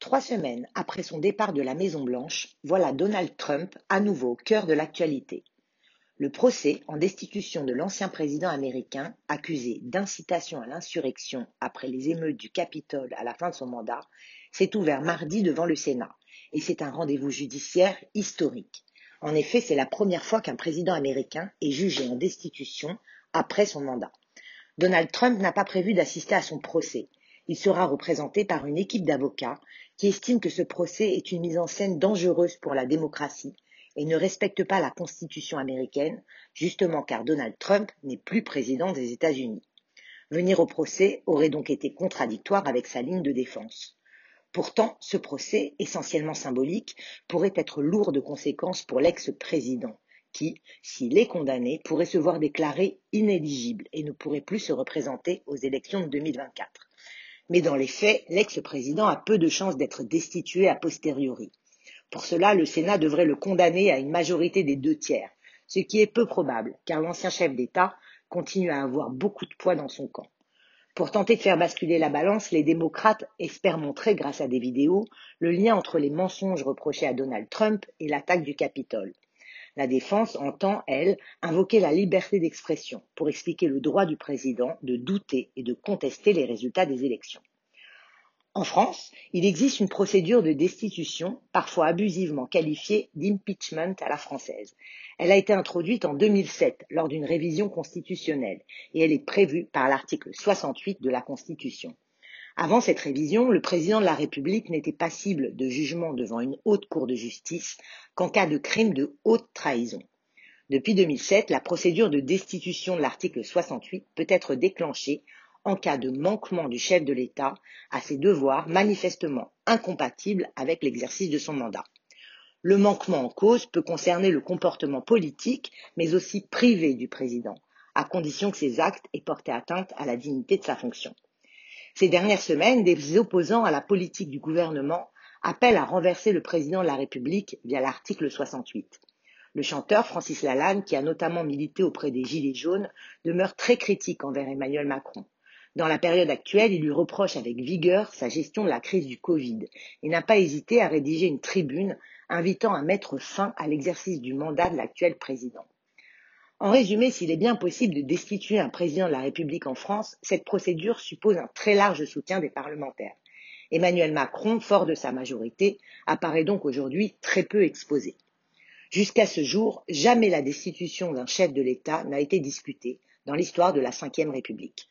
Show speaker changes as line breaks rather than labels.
Trois semaines après son départ de la Maison-Blanche, voilà Donald Trump à nouveau au cœur de l'actualité. Le procès en destitution de l'ancien président américain, accusé d'incitation à l'insurrection après les émeutes du Capitole à la fin de son mandat, s'est ouvert mardi devant le Sénat, et c'est un rendez-vous judiciaire historique. En effet, c'est la première fois qu'un président américain est jugé en destitution après son mandat. Donald Trump n'a pas prévu d'assister à son procès. Il sera représenté par une équipe d'avocats qui estime que ce procès est une mise en scène dangereuse pour la démocratie et ne respecte pas la Constitution américaine, justement car Donald Trump n'est plus président des États-Unis. Venir au procès aurait donc été contradictoire avec sa ligne de défense. Pourtant, ce procès, essentiellement symbolique, pourrait être lourd de conséquences pour l'ex-président, qui, s'il est condamné, pourrait se voir déclaré inéligible et ne pourrait plus se représenter aux élections de 2024 mais dans les faits, l'ex-président a peu de chances d'être destitué a posteriori. Pour cela, le Sénat devrait le condamner à une majorité des deux tiers, ce qui est peu probable, car l'ancien chef d'État continue à avoir beaucoup de poids dans son camp. Pour tenter de faire basculer la balance, les démocrates espèrent montrer, grâce à des vidéos, le lien entre les mensonges reprochés à Donald Trump et l'attaque du Capitole. La défense entend, elle, invoquer la liberté d'expression pour expliquer le droit du président de douter et de contester les résultats des élections. En France, il existe une procédure de destitution, parfois abusivement qualifiée d'impeachment à la française. Elle a été introduite en 2007 lors d'une révision constitutionnelle et elle est prévue par l'article 68 de la Constitution. Avant cette révision, le président de la République n'était passible de jugement devant une haute cour de justice qu'en cas de crime de haute trahison. Depuis 2007, la procédure de destitution de l'article 68 peut être déclenchée en cas de manquement du chef de l'État à ses devoirs manifestement incompatibles avec l'exercice de son mandat. Le manquement en cause peut concerner le comportement politique, mais aussi privé du président, à condition que ses actes aient porté atteinte à la dignité de sa fonction. Ces dernières semaines, des opposants à la politique du gouvernement appellent à renverser le président de la République via l'article 68. Le chanteur Francis Lalanne, qui a notamment milité auprès des Gilets jaunes, demeure très critique envers Emmanuel Macron. Dans la période actuelle, il lui reproche avec vigueur sa gestion de la crise du Covid et n'a pas hésité à rédiger une tribune invitant à mettre fin à l'exercice du mandat de l'actuel président. En résumé, s'il est bien possible de destituer un président de la République en France, cette procédure suppose un très large soutien des parlementaires. Emmanuel Macron, fort de sa majorité, apparaît donc aujourd'hui très peu exposé. Jusqu'à ce jour, jamais la destitution d'un chef de l'État n'a été discutée dans l'histoire de la Ve République.